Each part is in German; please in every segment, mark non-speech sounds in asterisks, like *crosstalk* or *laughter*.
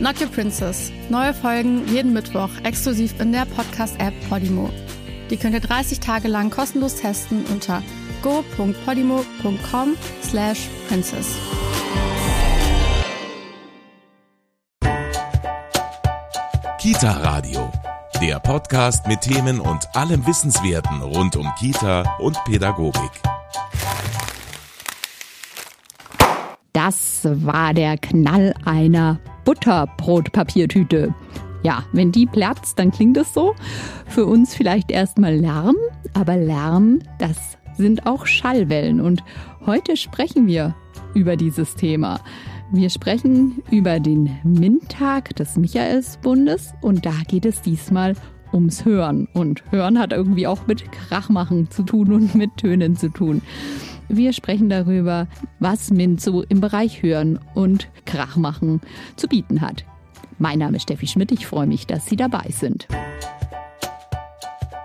Not Your Princess. Neue Folgen jeden Mittwoch exklusiv in der Podcast-App Podimo. Die könnt ihr 30 Tage lang kostenlos testen unter go.podimo.com slash princess. Kita Radio, der Podcast mit Themen und allem Wissenswerten rund um Kita und Pädagogik. Das war der Knall einer Butterbrotpapiertüte. Ja, wenn die platzt, dann klingt es so. Für uns vielleicht erstmal Lärm, aber Lärm, das sind auch Schallwellen. Und heute sprechen wir über dieses Thema. Wir sprechen über den MINT-Tag des Michaelsbundes und da geht es diesmal ums Hören. Und Hören hat irgendwie auch mit Krachmachen zu tun und mit Tönen zu tun. Wir sprechen darüber, was MINT so im Bereich Hören und Krachmachen zu bieten hat. Mein Name ist Steffi Schmidt, ich freue mich, dass Sie dabei sind.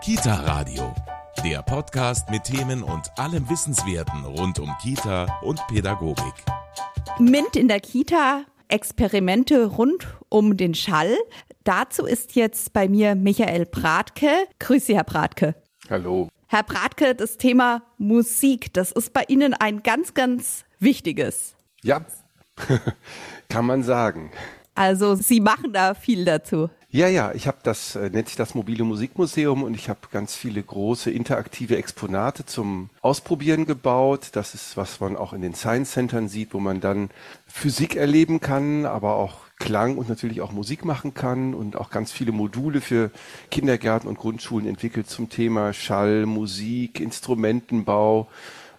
Kita Radio, der Podcast mit Themen und allem Wissenswerten rund um Kita und Pädagogik. MINT in der Kita, Experimente rund um den Schall. Dazu ist jetzt bei mir Michael Bratke. Grüße, Herr Bratke. Hallo. Herr Bratke, das Thema Musik, das ist bei Ihnen ein ganz, ganz wichtiges. Ja, *laughs* kann man sagen. Also Sie machen da viel dazu. Ja, ja, ich habe das, äh, nennt sich das mobile Musikmuseum und ich habe ganz viele große interaktive Exponate zum Ausprobieren gebaut. Das ist, was man auch in den Science Centern sieht, wo man dann Physik erleben kann, aber auch Klang und natürlich auch Musik machen kann und auch ganz viele Module für Kindergärten und Grundschulen entwickelt zum Thema Schall, Musik, Instrumentenbau.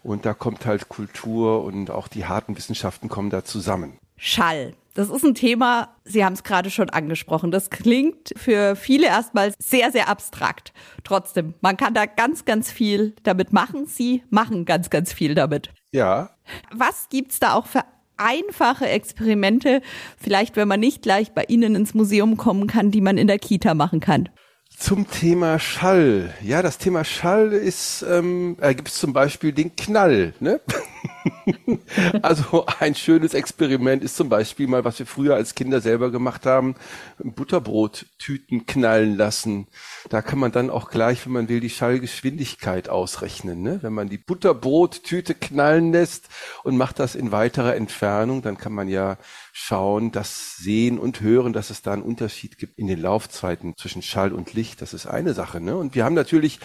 Und da kommt halt Kultur und auch die harten Wissenschaften kommen da zusammen. Schall. Das ist ein Thema, Sie haben es gerade schon angesprochen. Das klingt für viele erstmal sehr, sehr abstrakt. Trotzdem, man kann da ganz, ganz viel damit machen. Sie machen ganz, ganz viel damit. Ja. Was gibt's da auch für einfache Experimente, vielleicht wenn man nicht gleich bei Ihnen ins Museum kommen kann, die man in der Kita machen kann? Zum Thema Schall. Ja, das Thema Schall ist, ähm, da gibt es zum Beispiel den Knall. Ne? *laughs* *laughs* also ein schönes Experiment ist zum Beispiel mal, was wir früher als Kinder selber gemacht haben, Butterbrottüten knallen lassen. Da kann man dann auch gleich, wenn man will, die Schallgeschwindigkeit ausrechnen. Ne? Wenn man die Butterbrottüte knallen lässt und macht das in weiterer Entfernung, dann kann man ja schauen, das Sehen und Hören, dass es da einen Unterschied gibt in den Laufzeiten zwischen Schall und Licht. Das ist eine Sache. Ne? Und wir haben natürlich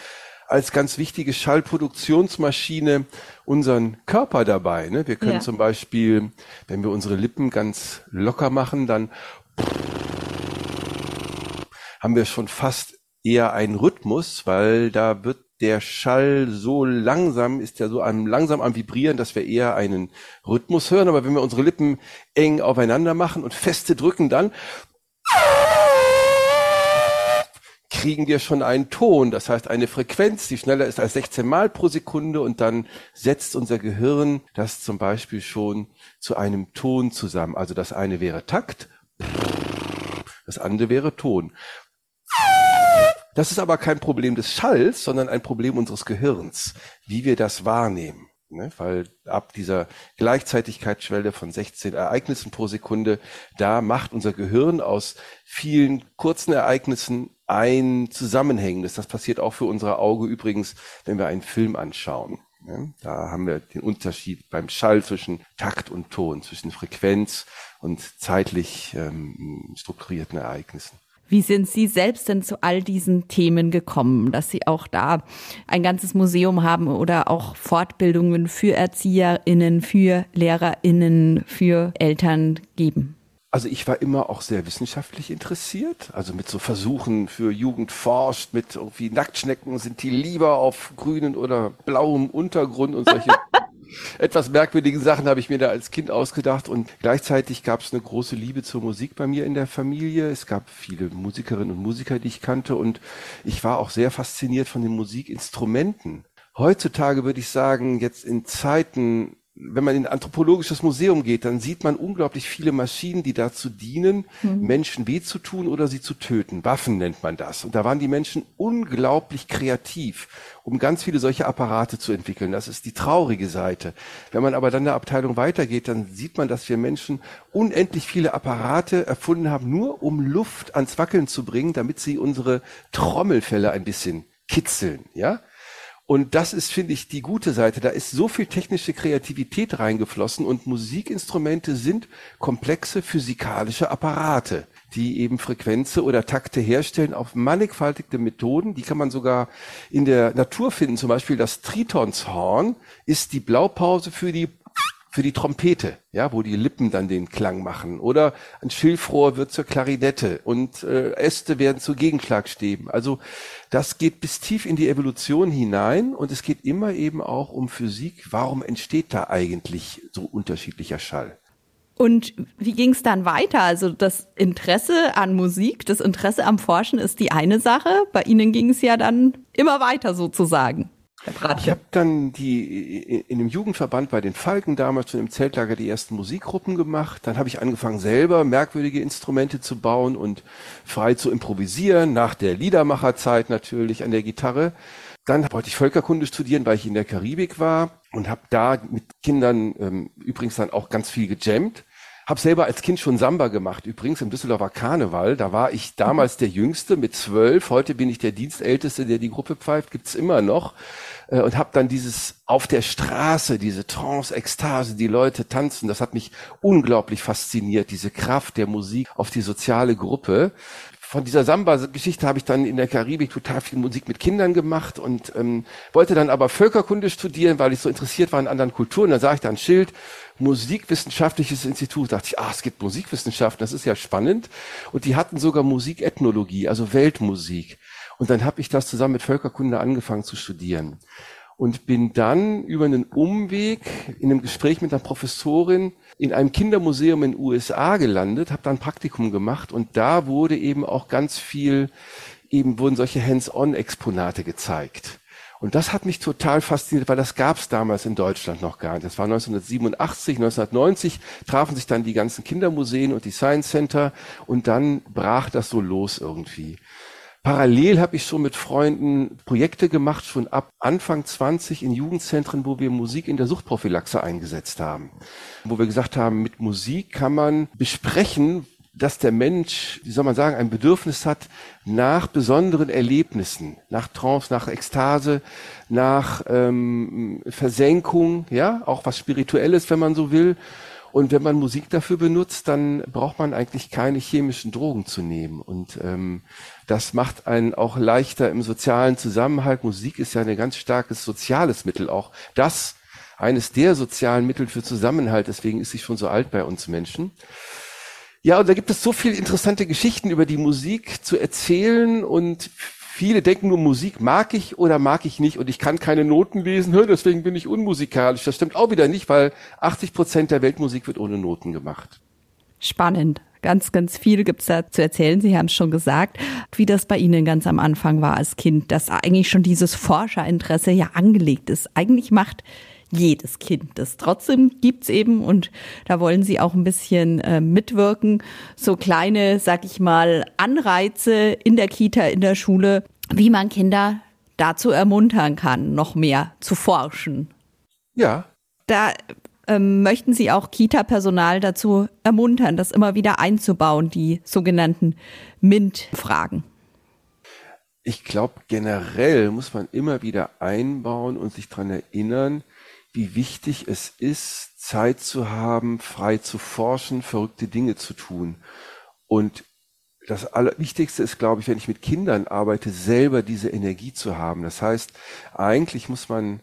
als ganz wichtige Schallproduktionsmaschine unseren Körper dabei. Ne? Wir können Ja. zum Beispiel, wenn wir unsere Lippen ganz locker machen, dann haben wir schon fast eher einen Rhythmus, weil da wird der Schall so langsam, ist ja so am, langsam am Vibrieren, dass wir eher einen Rhythmus hören. Aber wenn wir unsere Lippen eng aufeinander machen und feste drücken, dann kriegen wir schon einen Ton, das heißt eine Frequenz, die schneller ist als 16 Mal pro Sekunde und dann setzt unser Gehirn das zum Beispiel schon zu einem Ton zusammen. Also das eine wäre Takt, das andere wäre Ton. Das ist aber kein Problem des Schalls, sondern ein Problem unseres Gehirns, wie wir das wahrnehmen. Ne? Weil ab dieser Gleichzeitigkeitsschwelle von 16 Ereignissen pro Sekunde, da macht unser Gehirn aus vielen kurzen Ereignissen ein zusammenhängendes. Das passiert auch für unser Auge übrigens, wenn wir einen Film anschauen. Da haben wir den Unterschied beim Schall zwischen Takt und Ton, zwischen Frequenz und zeitlich ähm, strukturierten Ereignissen. Wie sind Sie selbst denn zu all diesen Themen gekommen, dass Sie auch da ein ganzes Museum haben oder auch Fortbildungen für ErzieherInnen, für LehrerInnen, für Eltern geben? Also ich war immer auch sehr wissenschaftlich interessiert, also mit so Versuchen für Jugend forscht, mit irgendwie Nacktschnecken sind die lieber auf grünen oder blauem Untergrund und solche *laughs* etwas merkwürdigen Sachen habe ich mir da als Kind ausgedacht und gleichzeitig gab es eine große Liebe zur Musik bei mir in der Familie. Es gab viele Musikerinnen und Musiker, die ich kannte und ich war auch sehr fasziniert von den Musikinstrumenten. Heutzutage würde ich sagen, jetzt in Zeiten wenn man in ein anthropologisches Museum geht, dann sieht man unglaublich viele Maschinen, die dazu dienen, mhm. Menschen weh zu tun oder sie zu töten. Waffen nennt man das. Und da waren die Menschen unglaublich kreativ, um ganz viele solche Apparate zu entwickeln. Das ist die traurige Seite. Wenn man aber dann der Abteilung weitergeht, dann sieht man, dass wir Menschen unendlich viele Apparate erfunden haben, nur um Luft ans Wackeln zu bringen, damit sie unsere Trommelfälle ein bisschen kitzeln, ja? Und das ist, finde ich, die gute Seite. Da ist so viel technische Kreativität reingeflossen und Musikinstrumente sind komplexe physikalische Apparate, die eben Frequenze oder Takte herstellen auf mannigfaltige Methoden. Die kann man sogar in der Natur finden. Zum Beispiel das Tritonshorn ist die Blaupause für die für die Trompete, ja, wo die Lippen dann den Klang machen. Oder ein Schilfrohr wird zur Klarinette und äh, Äste werden zu Gegenschlagstäben. Also das geht bis tief in die Evolution hinein und es geht immer eben auch um Physik. Warum entsteht da eigentlich so unterschiedlicher Schall? Und wie ging es dann weiter? Also das Interesse an Musik, das Interesse am Forschen ist die eine Sache. Bei Ihnen ging es ja dann immer weiter sozusagen. Ich habe dann die in dem Jugendverband bei den Falken damals schon im Zeltlager die ersten Musikgruppen gemacht. Dann habe ich angefangen selber merkwürdige Instrumente zu bauen und frei zu improvisieren, nach der Liedermacherzeit natürlich an der Gitarre. Dann wollte ich Völkerkunde studieren, weil ich in der Karibik war und habe da mit Kindern ähm, übrigens dann auch ganz viel gejammt. Hab selber als Kind schon Samba gemacht, übrigens im Düsseldorfer Karneval. Da war ich damals der Jüngste mit zwölf. Heute bin ich der Dienstälteste, der die Gruppe pfeift. Gibt's immer noch. Äh, und habe dann dieses auf der Straße, diese Trance-Ekstase, die Leute tanzen, das hat mich unglaublich fasziniert, diese Kraft der Musik auf die soziale Gruppe von dieser Samba-Geschichte habe ich dann in der Karibik total viel Musik mit Kindern gemacht und ähm, wollte dann aber Völkerkunde studieren, weil ich so interessiert war in anderen Kulturen. Da sah ich da ein Schild, Musikwissenschaftliches Institut. Da dachte ich, ah, es gibt Musikwissenschaften, das ist ja spannend. Und die hatten sogar Musikethnologie, also Weltmusik. Und dann habe ich das zusammen mit Völkerkunde angefangen zu studieren. Und bin dann über einen Umweg in einem Gespräch mit einer Professorin in einem Kindermuseum in den USA gelandet, habe da ein Praktikum gemacht und da wurde eben auch ganz viel, eben wurden solche Hands-on-Exponate gezeigt. Und das hat mich total fasziniert, weil das gab es damals in Deutschland noch gar nicht. Das war 1987, 1990 trafen sich dann die ganzen Kindermuseen und die Science Center und dann brach das so los irgendwie. Parallel habe ich schon mit Freunden Projekte gemacht, schon ab Anfang 20 in Jugendzentren, wo wir Musik in der Suchtprophylaxe eingesetzt haben. Wo wir gesagt haben, mit Musik kann man besprechen, dass der Mensch, wie soll man sagen, ein Bedürfnis hat nach besonderen Erlebnissen, nach Trance, nach Ekstase, nach ähm, Versenkung, ja, auch was Spirituelles, wenn man so will. Und wenn man Musik dafür benutzt, dann braucht man eigentlich keine chemischen Drogen zu nehmen. Und ähm, das macht einen auch leichter im sozialen Zusammenhalt. Musik ist ja ein ganz starkes soziales Mittel, auch das eines der sozialen Mittel für Zusammenhalt. Deswegen ist sie schon so alt bei uns Menschen. Ja, und da gibt es so viele interessante Geschichten über die Musik zu erzählen und Viele denken nur, Musik mag ich oder mag ich nicht und ich kann keine Noten lesen, *laughs* deswegen bin ich unmusikalisch. Das stimmt auch wieder nicht, weil 80 Prozent der Weltmusik wird ohne Noten gemacht. Spannend. Ganz, ganz viel gibt's da zu erzählen. Sie haben es schon gesagt, wie das bei Ihnen ganz am Anfang war als Kind, dass eigentlich schon dieses Forscherinteresse ja angelegt ist. Eigentlich macht jedes Kind das. Trotzdem gibt's eben, und da wollen Sie auch ein bisschen äh, mitwirken, so kleine, sag ich mal, Anreize in der Kita, in der Schule, wie man Kinder dazu ermuntern kann, noch mehr zu forschen. Ja. Da ähm, möchten Sie auch Kita-Personal dazu ermuntern, das immer wieder einzubauen, die sogenannten MINT-Fragen. Ich glaube, generell muss man immer wieder einbauen und sich dran erinnern, wie wichtig es ist, Zeit zu haben, frei zu forschen, verrückte Dinge zu tun. Und das Allerwichtigste ist, glaube ich, wenn ich mit Kindern arbeite, selber diese Energie zu haben. Das heißt, eigentlich muss man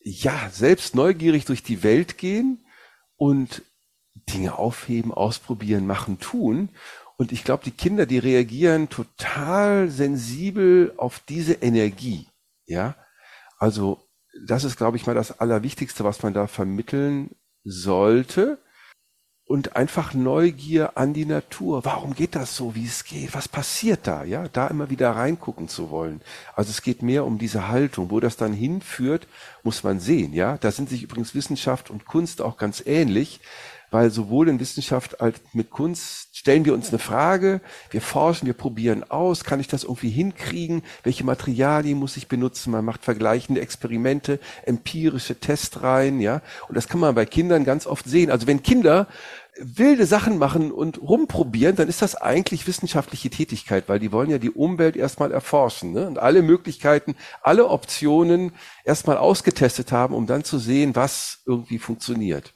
ja selbst neugierig durch die Welt gehen und Dinge aufheben, ausprobieren, machen, tun. Und ich glaube, die Kinder, die reagieren total sensibel auf diese Energie. Ja, also das ist, glaube ich, mal das Allerwichtigste, was man da vermitteln sollte. Und einfach Neugier an die Natur. Warum geht das so, wie es geht? Was passiert da? Ja, da immer wieder reingucken zu wollen. Also es geht mehr um diese Haltung. Wo das dann hinführt, muss man sehen. Ja, da sind sich übrigens Wissenschaft und Kunst auch ganz ähnlich weil sowohl in Wissenschaft als mit Kunst stellen wir uns eine Frage, wir forschen, wir probieren aus, kann ich das irgendwie hinkriegen, welche Materialien muss ich benutzen, man macht vergleichende Experimente, empirische Testreihen, ja, und das kann man bei Kindern ganz oft sehen. Also wenn Kinder wilde Sachen machen und rumprobieren, dann ist das eigentlich wissenschaftliche Tätigkeit, weil die wollen ja die Umwelt erstmal erforschen ne? und alle Möglichkeiten, alle Optionen erstmal ausgetestet haben, um dann zu sehen, was irgendwie funktioniert.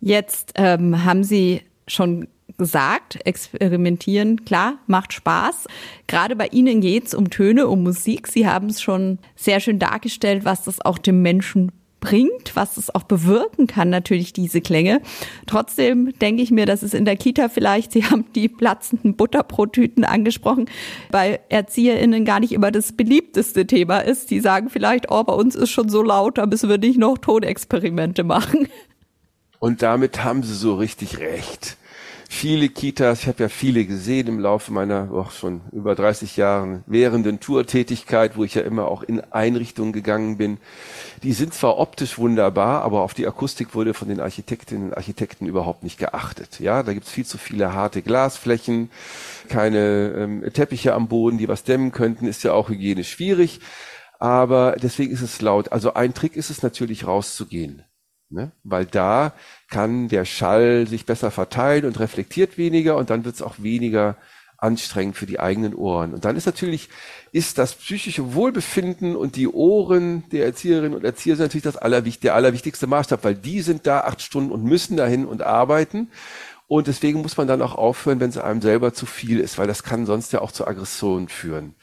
Jetzt ähm, haben Sie schon gesagt, experimentieren, klar, macht Spaß. Gerade bei Ihnen geht's um Töne, um Musik. Sie haben es schon sehr schön dargestellt, was das auch dem Menschen bringt, was es auch bewirken kann, natürlich diese Klänge. Trotzdem denke ich mir, dass es in der Kita vielleicht, Sie *laughs* haben die platzenden Butterbrottüten angesprochen, bei ErzieherInnen gar nicht immer das beliebteste Thema ist. Die sagen vielleicht, oh, bei uns ist schon so laut, da müssen wir nicht noch Tonexperimente machen. Und damit haben sie so richtig recht. Viele Kitas, ich habe ja viele gesehen im Laufe meiner auch schon über 30 Jahren währenden Tourtätigkeit, wo ich ja immer auch in Einrichtungen gegangen bin. Die sind zwar optisch wunderbar, aber auf die Akustik wurde von den Architektinnen und Architekten überhaupt nicht geachtet. Ja, da gibt's viel zu viele harte Glasflächen, keine ähm, Teppiche am Boden, die was dämmen könnten, ist ja auch hygienisch schwierig. Aber deswegen ist es laut. Also ein Trick ist es natürlich rauszugehen. Ne? Weil da kann der Schall sich besser verteilen und reflektiert weniger und dann wird es auch weniger anstrengend für die eigenen Ohren. Und dann ist natürlich, ist das psychische Wohlbefinden und die Ohren der Erzieherinnen und Erzieher sind natürlich das allerwichtigste, der allerwichtigste Maßstab, weil die sind da acht Stunden und müssen dahin und arbeiten. Und deswegen muss man dann auch aufhören, wenn es einem selber zu viel ist, weil das kann sonst ja auch zu Aggressionen führen.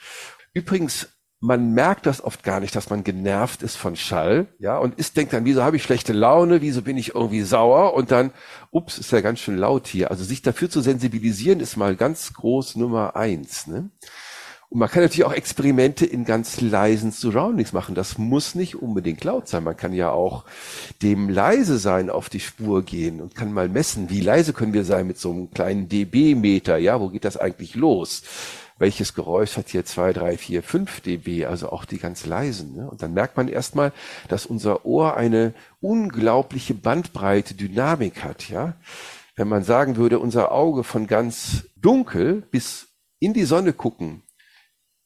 Übrigens, man merkt das oft gar nicht, dass man genervt ist von Schall, ja, und ist denkt dann, wieso habe ich schlechte Laune, wieso bin ich irgendwie sauer und dann, ups, ist ja ganz schön laut hier. Also sich dafür zu sensibilisieren ist mal ganz groß Nummer eins, ne? Und man kann natürlich auch Experimente in ganz leisen Surroundings machen. Das muss nicht unbedingt laut sein. Man kann ja auch dem leise sein auf die Spur gehen und kann mal messen, wie leise können wir sein mit so einem kleinen dB-Meter. Ja, wo geht das eigentlich los? Welches Geräusch hat hier zwei, drei, vier, fünf dB, also auch die ganz leisen. Ne? Und dann merkt man erstmal, dass unser Ohr eine unglaubliche Bandbreite, Dynamik hat. Ja, wenn man sagen würde, unser Auge von ganz dunkel bis in die Sonne gucken,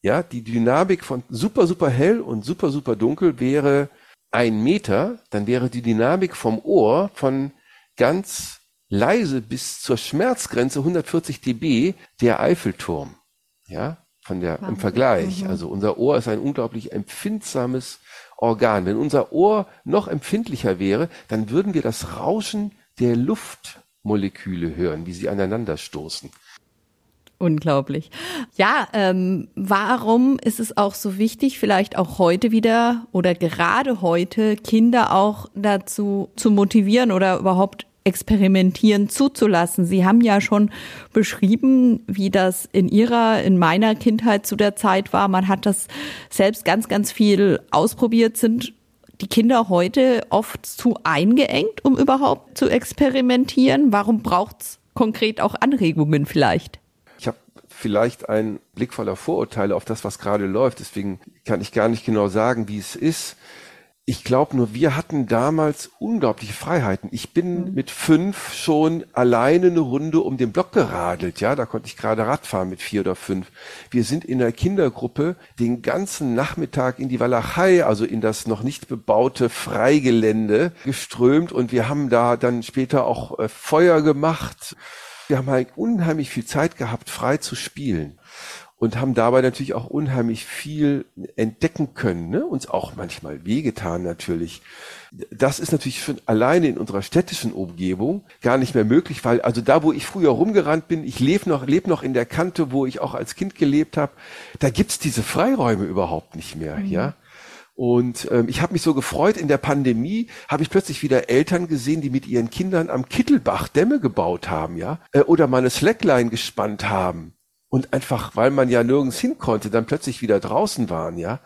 ja, die Dynamik von super, super hell und super, super dunkel wäre ein Meter, dann wäre die Dynamik vom Ohr von ganz leise bis zur Schmerzgrenze 140 dB der Eiffelturm ja, von der, im Vergleich. Mhm. Also unser Ohr ist ein unglaublich empfindsames Organ. Wenn unser Ohr noch empfindlicher wäre, dann würden wir das Rauschen der Luftmoleküle hören, wie sie aneinander stoßen. Unglaublich. Ja, ähm, warum ist es auch so wichtig, vielleicht auch heute wieder oder gerade heute Kinder auch dazu zu motivieren oder überhaupt Experimentieren zuzulassen. Sie haben ja schon beschrieben, wie das in Ihrer, in meiner Kindheit zu der Zeit war. Man hat das selbst ganz, ganz viel ausprobiert. Sind die Kinder heute oft zu eingeengt, um überhaupt zu experimentieren? Warum braucht es konkret auch Anregungen vielleicht? Ich habe vielleicht einen Blick voller Vorurteile auf das, was gerade läuft. Deswegen kann ich gar nicht genau sagen, wie es ist ich glaube nur, wir hatten damals unglaubliche Freiheiten. Ich bin mhm. mit fünf schon alleine eine Runde um den Block geradelt. Ja, da konnte ich gerade Radfahren mit vier oder fünf. Wir sind in der Kindergruppe den ganzen Nachmittag in die Walachei, also in das noch nicht bebaute Freigelände geströmt und wir haben da dann später auch äh, Feuer gemacht. Wir haben halt unheimlich viel Zeit gehabt, frei zu spielen und haben dabei natürlich auch unheimlich viel entdecken können, ne? uns auch manchmal wehgetan natürlich. Das ist natürlich schon alleine in unserer städtischen Umgebung gar nicht mehr möglich, weil also da, wo ich früher rumgerannt bin, ich lebe noch, lebe noch in der Kante, wo ich auch als Kind gelebt habe, da gibt's diese Freiräume überhaupt nicht mehr, mhm. ja. Und ähm, ich habe mich so gefreut, in der Pandemie habe ich plötzlich wieder Eltern gesehen, die mit ihren Kindern am Kittelbach Dämme gebaut haben, ja, äh, oder mal eine Slackline gespannt haben und einfach, weil man ja nirgends hin konnte, dann plötzlich wieder draußen waren, ja.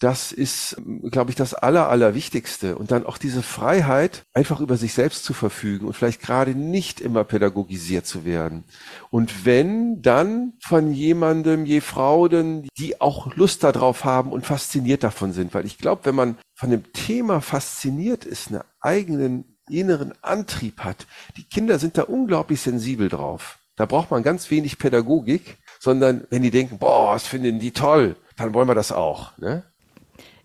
Das ist, glaube ich, das Aller, Allerwichtigste. Und dann auch diese Freiheit, einfach über sich selbst zu verfügen und vielleicht gerade nicht immer pädagogisiert zu werden. Und wenn, dann von jemandem, je Frauen, die auch Lust darauf haben und fasziniert davon sind. Weil ich glaube, wenn man von dem Thema fasziniert ist, einen eigenen inneren Antrieb hat, die Kinder sind da unglaublich sensibel drauf. Da braucht man ganz wenig Pädagogik, sondern wenn die denken, boah, was finden die toll, dann wollen wir das auch. Ne?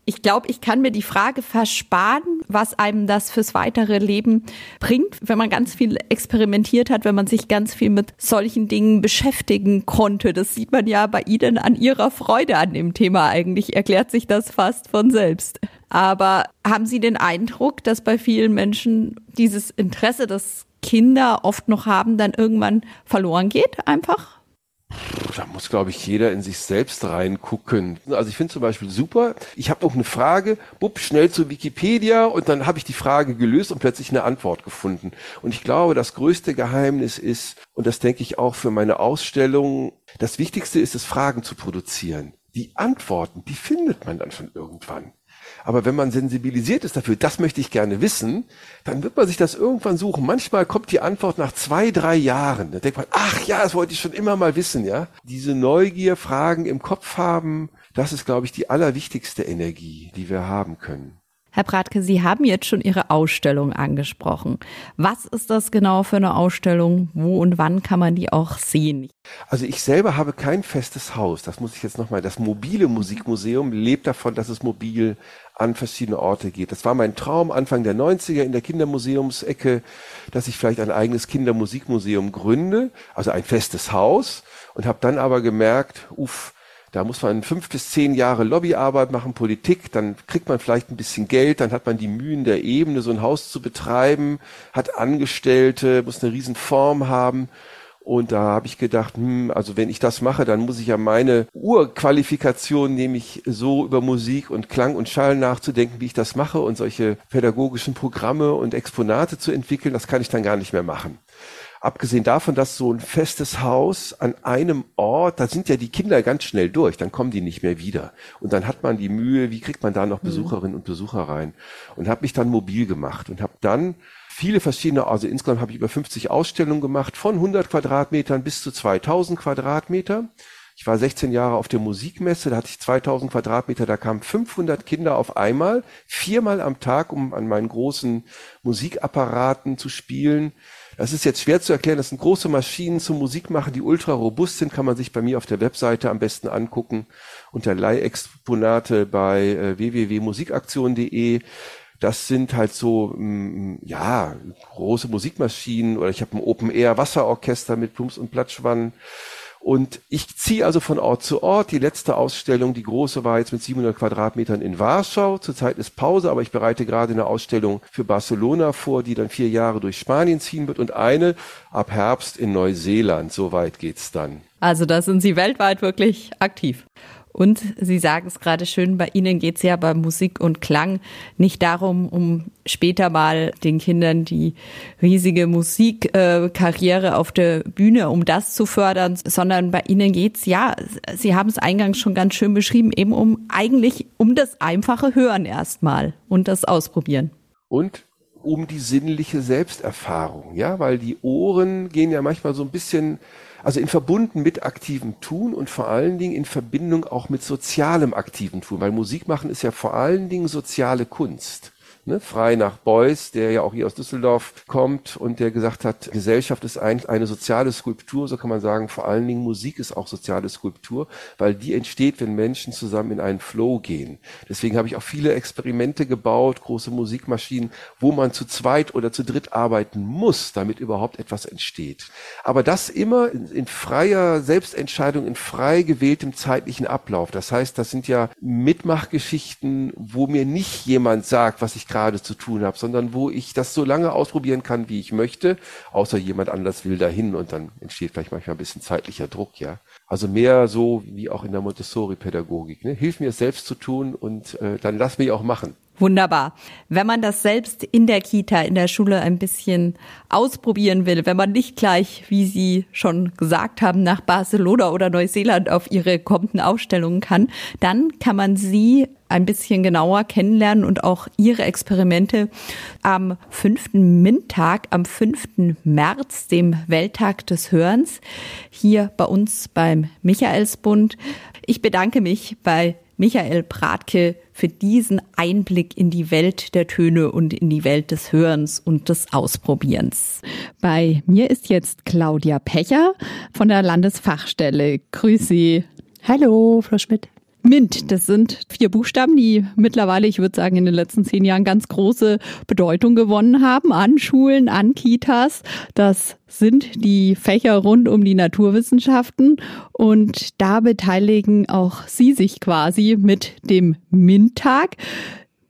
Ich glaube, ich kann mir die Frage versparen, was einem das fürs weitere Leben bringt, wenn man ganz viel experimentiert hat, wenn man sich ganz viel mit solchen Dingen beschäftigen konnte. Das sieht man ja bei Ihnen an Ihrer Freude an dem Thema. Eigentlich erklärt sich das fast von selbst. Aber haben Sie den Eindruck, dass bei vielen Menschen dieses Interesse, das Kinder oft noch haben, dann irgendwann verloren geht einfach? Da muss, glaube ich, jeder in sich selbst reingucken. Also ich finde zum Beispiel super, ich habe noch eine Frage, bupp, schnell zu Wikipedia und dann habe ich die Frage gelöst und plötzlich eine Antwort gefunden. Und ich glaube, das größte Geheimnis ist, und das denke ich auch für meine Ausstellung, das Wichtigste ist es, Fragen zu produzieren. Die Antworten, die findet man dann schon irgendwann. Aber wenn man sensibilisiert ist dafür, das möchte ich gerne wissen, dann wird man sich das irgendwann suchen. Manchmal kommt die Antwort nach zwei, drei Jahren. Da denkt man, ach ja, das wollte ich schon immer mal wissen, ja. Diese Neugier, Fragen im Kopf haben, das ist, glaube ich, die allerwichtigste Energie, die wir haben können. Herr Bratke, Sie haben jetzt schon Ihre Ausstellung angesprochen. Was ist das genau für eine Ausstellung? Wo und wann kann man die auch sehen? Also ich selber habe kein festes Haus. Das muss ich jetzt nochmal. Das mobile Musikmuseum lebt davon, dass es mobil an verschiedene Orte geht. Das war mein Traum Anfang der 90er in der Kindermuseumsecke, dass ich vielleicht ein eigenes Kindermusikmuseum gründe, also ein festes Haus und habe dann aber gemerkt, uff, da muss man fünf bis zehn Jahre Lobbyarbeit machen, Politik, dann kriegt man vielleicht ein bisschen Geld, dann hat man die Mühen der Ebene, so ein Haus zu betreiben, hat Angestellte, muss eine riesen Form haben. Und da habe ich gedacht, hm, also wenn ich das mache, dann muss ich ja meine Urqualifikation, nämlich so über Musik und Klang und Schall nachzudenken, wie ich das mache und solche pädagogischen Programme und Exponate zu entwickeln, das kann ich dann gar nicht mehr machen. Abgesehen davon, dass so ein festes Haus an einem Ort, da sind ja die Kinder ganz schnell durch, dann kommen die nicht mehr wieder. Und dann hat man die Mühe, wie kriegt man da noch mhm. Besucherinnen und Besucher rein? Und habe mich dann mobil gemacht und habe dann viele verschiedene, also insgesamt habe ich über 50 Ausstellungen gemacht, von 100 Quadratmetern bis zu 2000 Quadratmeter. Ich war 16 Jahre auf der Musikmesse, da hatte ich 2000 Quadratmeter, da kamen 500 Kinder auf einmal, viermal am Tag, um an meinen großen Musikapparaten zu spielen. Das ist jetzt schwer zu erklären. Das sind große Maschinen zum Musikmachen, die ultra robust sind. Kann man sich bei mir auf der Webseite am besten angucken unter Leihexponate bei äh, www.musikaktion.de. Das sind halt so, mm, ja, große Musikmaschinen oder ich habe ein Open-Air-Wasserorchester mit Plumps und Platschwannen. Und ich ziehe also von Ort zu Ort. Die letzte Ausstellung, die große, war jetzt mit 700 Quadratmetern in Warschau. Zurzeit ist Pause, aber ich bereite gerade eine Ausstellung für Barcelona vor, die dann vier Jahre durch Spanien ziehen wird und eine ab Herbst in Neuseeland. So weit geht's dann. Also da sind Sie weltweit wirklich aktiv. Und Sie sagen es gerade schön, bei Ihnen geht es ja bei Musik und Klang nicht darum, um später mal den Kindern die riesige Musikkarriere auf der Bühne, um das zu fördern, sondern bei Ihnen geht's ja, Sie haben es eingangs schon ganz schön beschrieben, eben um eigentlich um das einfache Hören erstmal und das Ausprobieren. Und um die sinnliche Selbsterfahrung, ja, weil die Ohren gehen ja manchmal so ein bisschen also in verbunden mit aktivem Tun und vor allen Dingen in Verbindung auch mit sozialem aktiven Tun, weil Musik machen ist ja vor allen Dingen soziale Kunst ne, frei nach Beuys, der ja auch hier aus Düsseldorf kommt und der gesagt hat, Gesellschaft ist eigentlich eine soziale Skulptur, so kann man sagen, vor allen Dingen Musik ist auch soziale Skulptur, weil die entsteht, wenn Menschen zusammen in einen Flow gehen. Deswegen habe ich auch viele Experimente gebaut, große Musikmaschinen, wo man zu zweit oder zu dritt arbeiten muss, damit überhaupt etwas entsteht. Aber das immer in, in freier Selbstentscheidung, in frei gewähltem zeitlichen Ablauf. Das heißt, das sind ja Mitmachgeschichten, wo mir nicht jemand sagt, was ich gerade zu tun habe, sondern wo ich das so lange ausprobieren kann, wie ich möchte, außer jemand anders will dahin und dann entsteht vielleicht manchmal ein bisschen zeitlicher Druck, ja. Also mehr so wie auch in der Montessori-Pädagogik. Ne? Hilf mir es selbst zu tun und äh, dann lass mich auch machen. Wunderbar. Wenn man das selbst in der Kita, in der Schule ein bisschen ausprobieren will, wenn man nicht gleich, wie Sie schon gesagt haben, nach Barcelona oder Neuseeland auf Ihre kommenden Ausstellungen kann, dann kann man Sie ein bisschen genauer kennenlernen und auch Ihre Experimente am fünften MINT-Tag, am 5. März, dem Welttag des Hörens, hier bei uns beim Michaelsbund. Ich bedanke mich bei Michael Bratke für diesen Einblick in die Welt der Töne und in die Welt des Hörens und des Ausprobierens. Bei mir ist jetzt Claudia Pecher von der Landesfachstelle. Grüß Sie. Hallo, Frau Schmidt. MINT, das sind vier Buchstaben, die mittlerweile, ich würde sagen, in den letzten zehn Jahren ganz große Bedeutung gewonnen haben an Schulen, an Kitas. Das sind die Fächer rund um die Naturwissenschaften und da beteiligen auch Sie sich quasi mit dem MINT-Tag.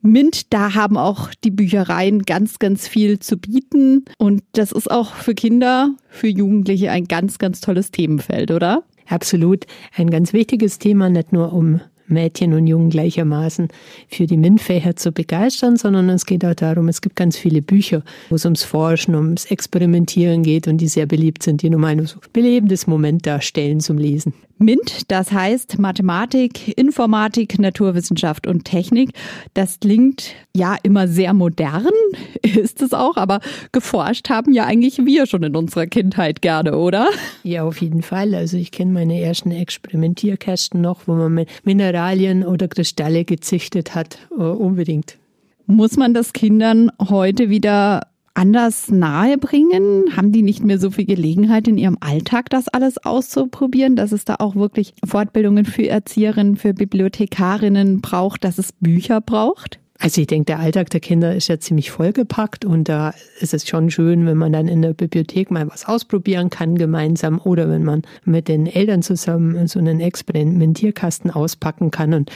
MINT, da haben auch die Büchereien ganz, ganz viel zu bieten. Und das ist auch für Kinder, für Jugendliche ein ganz, ganz tolles Themenfeld, oder? Absolut ein ganz wichtiges Thema, nicht nur um Mädchen und Jungen gleichermaßen für die MINT-Fächer zu begeistern, sondern es geht auch darum, es gibt ganz viele Bücher, wo es ums Forschen, ums Experimentieren geht und die sehr beliebt sind, die nun mal so belebendes Moment darstellen zum Lesen. MINT, das heißt Mathematik, Informatik, Naturwissenschaft und Technik. Das klingt ja immer sehr modern, *laughs* ist es auch, aber geforscht haben ja eigentlich wir schon in unserer Kindheit gerne, oder? Ja, auf jeden Fall. Also ich kenne meine ersten Experimentierkästen noch, wo man mit Mineralien oder Kristalle gezüchtet hat, uh, unbedingt. Muss man das Kindern heute wieder anders nahebringen? Haben die nicht mehr so viel Gelegenheit in ihrem Alltag, das alles auszuprobieren, dass es da auch wirklich Fortbildungen für Erzieherinnen, für Bibliothekarinnen braucht, dass es Bücher braucht? Also ich denke, der Alltag der Kinder ist ja ziemlich vollgepackt und da ist es schon schön, wenn man dann in der Bibliothek mal was ausprobieren kann gemeinsam oder wenn man mit den Eltern zusammen so einen Experimentierkasten auspacken kann und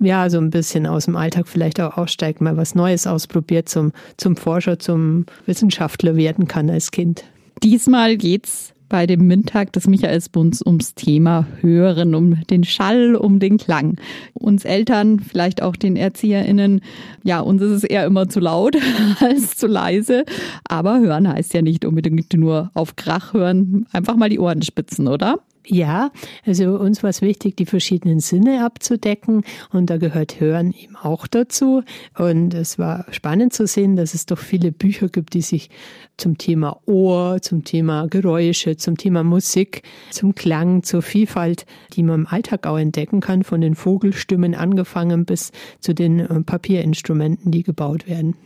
ja, so ein bisschen aus dem Alltag vielleicht auch aussteigt, mal was Neues ausprobiert, zum, zum Forscher, zum Wissenschaftler werden kann als Kind. Diesmal geht's bei dem MINT-Tag des Michaelsbunds ums Thema Hören, um den Schall, um den Klang. Uns Eltern, vielleicht auch den ErzieherInnen, ja, uns ist es eher immer zu laut *laughs* als zu leise. Aber hören heißt ja nicht unbedingt nur auf Krach hören, einfach mal die Ohren spitzen, oder? Ja, also uns war es wichtig, die verschiedenen Sinne abzudecken und da gehört Hören eben auch dazu. Und es war spannend zu sehen, dass es doch viele Bücher gibt, die sich zum Thema Ohr, zum Thema Geräusche, zum Thema Musik, zum Klang, zur Vielfalt, die man im Alltag auch entdecken kann, von den Vogelstimmen angefangen bis zu den äh, Papierinstrumenten, die gebaut werden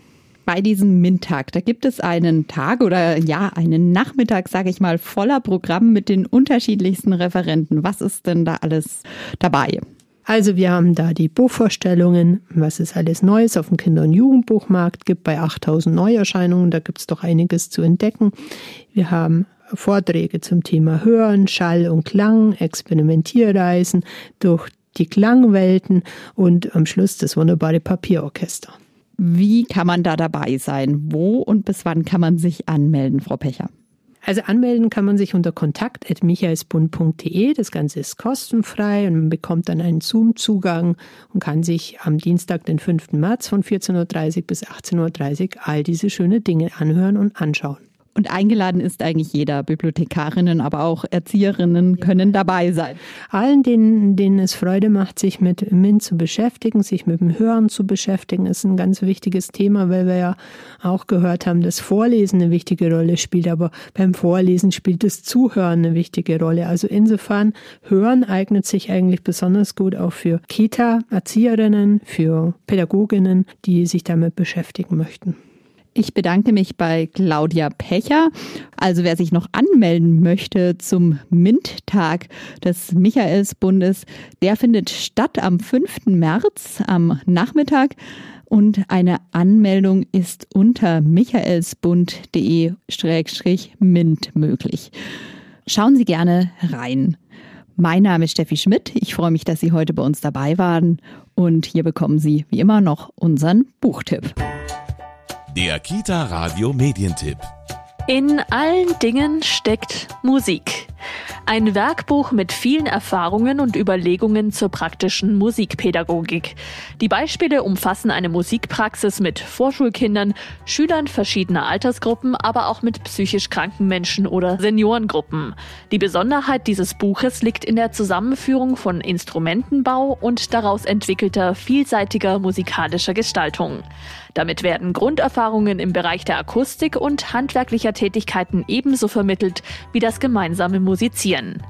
bei diesem MINT-Tag. Da gibt es einen Tag oder ja, einen Nachmittag, sage ich mal, voller Programm mit den unterschiedlichsten Referenten. Was ist denn da alles dabei? Also wir haben da die Buchvorstellungen, was es alles Neues auf dem Kinder- und Jugendbuchmarkt gibt, bei 8000 Neuerscheinungen, da gibt es doch einiges zu entdecken. Wir haben Vorträge zum Thema Hören, Schall und Klang, Experimentierreisen durch die Klangwelten und am Schluss das wunderbare Papierorchester. Wie kann man da dabei sein? Wo und bis wann kann man sich anmelden, Frau Pecher? Also anmelden kann man sich unter kontakt.michaelsbund.de. Das Ganze ist kostenfrei und man bekommt dann einen Zoom-Zugang und kann sich am Dienstag, den 5. März von 14.30 Uhr bis 18.30 Uhr all diese schönen Dinge anhören und anschauen. Und eingeladen ist eigentlich jeder. Bibliothekarinnen, aber auch Erzieherinnen können dabei sein. Allen, denen, denen es Freude macht, sich mit MINT zu beschäftigen, sich mit dem Hören zu beschäftigen, ist ein ganz wichtiges Thema, weil wir ja auch gehört haben, dass Vorlesen eine wichtige Rolle spielt. Aber beim Vorlesen spielt das Zuhören eine wichtige Rolle. Also insofern, Hören eignet sich eigentlich besonders gut auch für Kita-Erzieherinnen, für Pädagoginnen, die sich damit beschäftigen möchten. Ich bedanke mich bei Claudia Pecher. Also wer sich noch anmelden möchte zum MINT-Tag des Michaelsbundes, der findet statt am 5. März am Nachmittag. Und eine Anmeldung ist unter michaelsbund.de-mint möglich. Schauen Sie gerne rein. Mein Name ist Steffi Schmidt. Ich freue mich, dass Sie heute bei uns dabei waren. Und hier bekommen Sie wie immer noch unseren Buchtipp. Der Kita Radio Medientipp. In allen Dingen steckt Musik. Ein Werkbuch mit vielen Erfahrungen und Überlegungen zur praktischen Musikpädagogik. Die Beispiele umfassen eine Musikpraxis mit Vorschulkindern, Schülern verschiedener Altersgruppen, aber auch mit psychisch kranken Menschen oder Seniorengruppen. Die Besonderheit dieses Buches liegt in der Zusammenführung von Instrumentenbau und daraus entwickelter vielseitiger musikalischer Gestaltung. Damit werden Grunderfahrungen im Bereich der Akustik und handwerklicher Tätigkeiten ebenso vermittelt wie das gemeinsame Musizieren.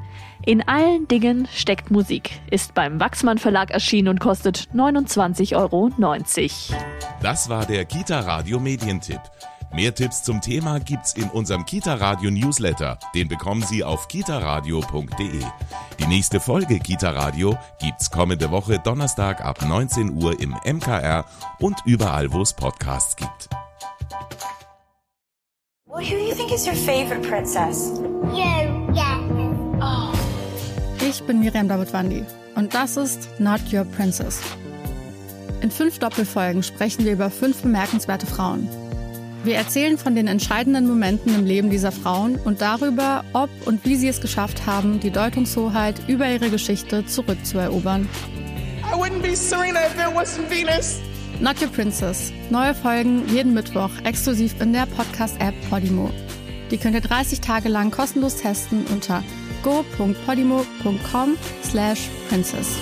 In allen Dingen steckt Musik, ist beim Wachsmann Verlag erschienen und kostet 29,90 Euro. Das war der Kita Radio Medientipp. Mehr Tipps zum Thema gibt's in unserem Kita Radio Newsletter. Den bekommen Sie auf kitaradio.de. Die nächste Folge Kita Radio gibt's kommende Woche Donnerstag ab 19 Uhr im MKR und überall, wo es Podcasts gibt. Well, who do you think is your favorite princess? You, yeah. Oh. Ich bin Miriam Davidwandi und das ist Not Your Princess. In fünf Doppelfolgen sprechen wir über fünf bemerkenswerte Frauen. Wir erzählen von den entscheidenden Momenten im Leben dieser Frauen und darüber, ob und wie sie es geschafft haben, die Deutungshoheit über ihre Geschichte zurückzuerobern. I wouldn't be Serena if there wasn't Venus. Not Your Princess. Neue Folgen jeden Mittwoch exklusiv in der Podcast-App Podimo. Die könnt ihr 30 Tage lang kostenlos testen unter go.podimo.com slash princess.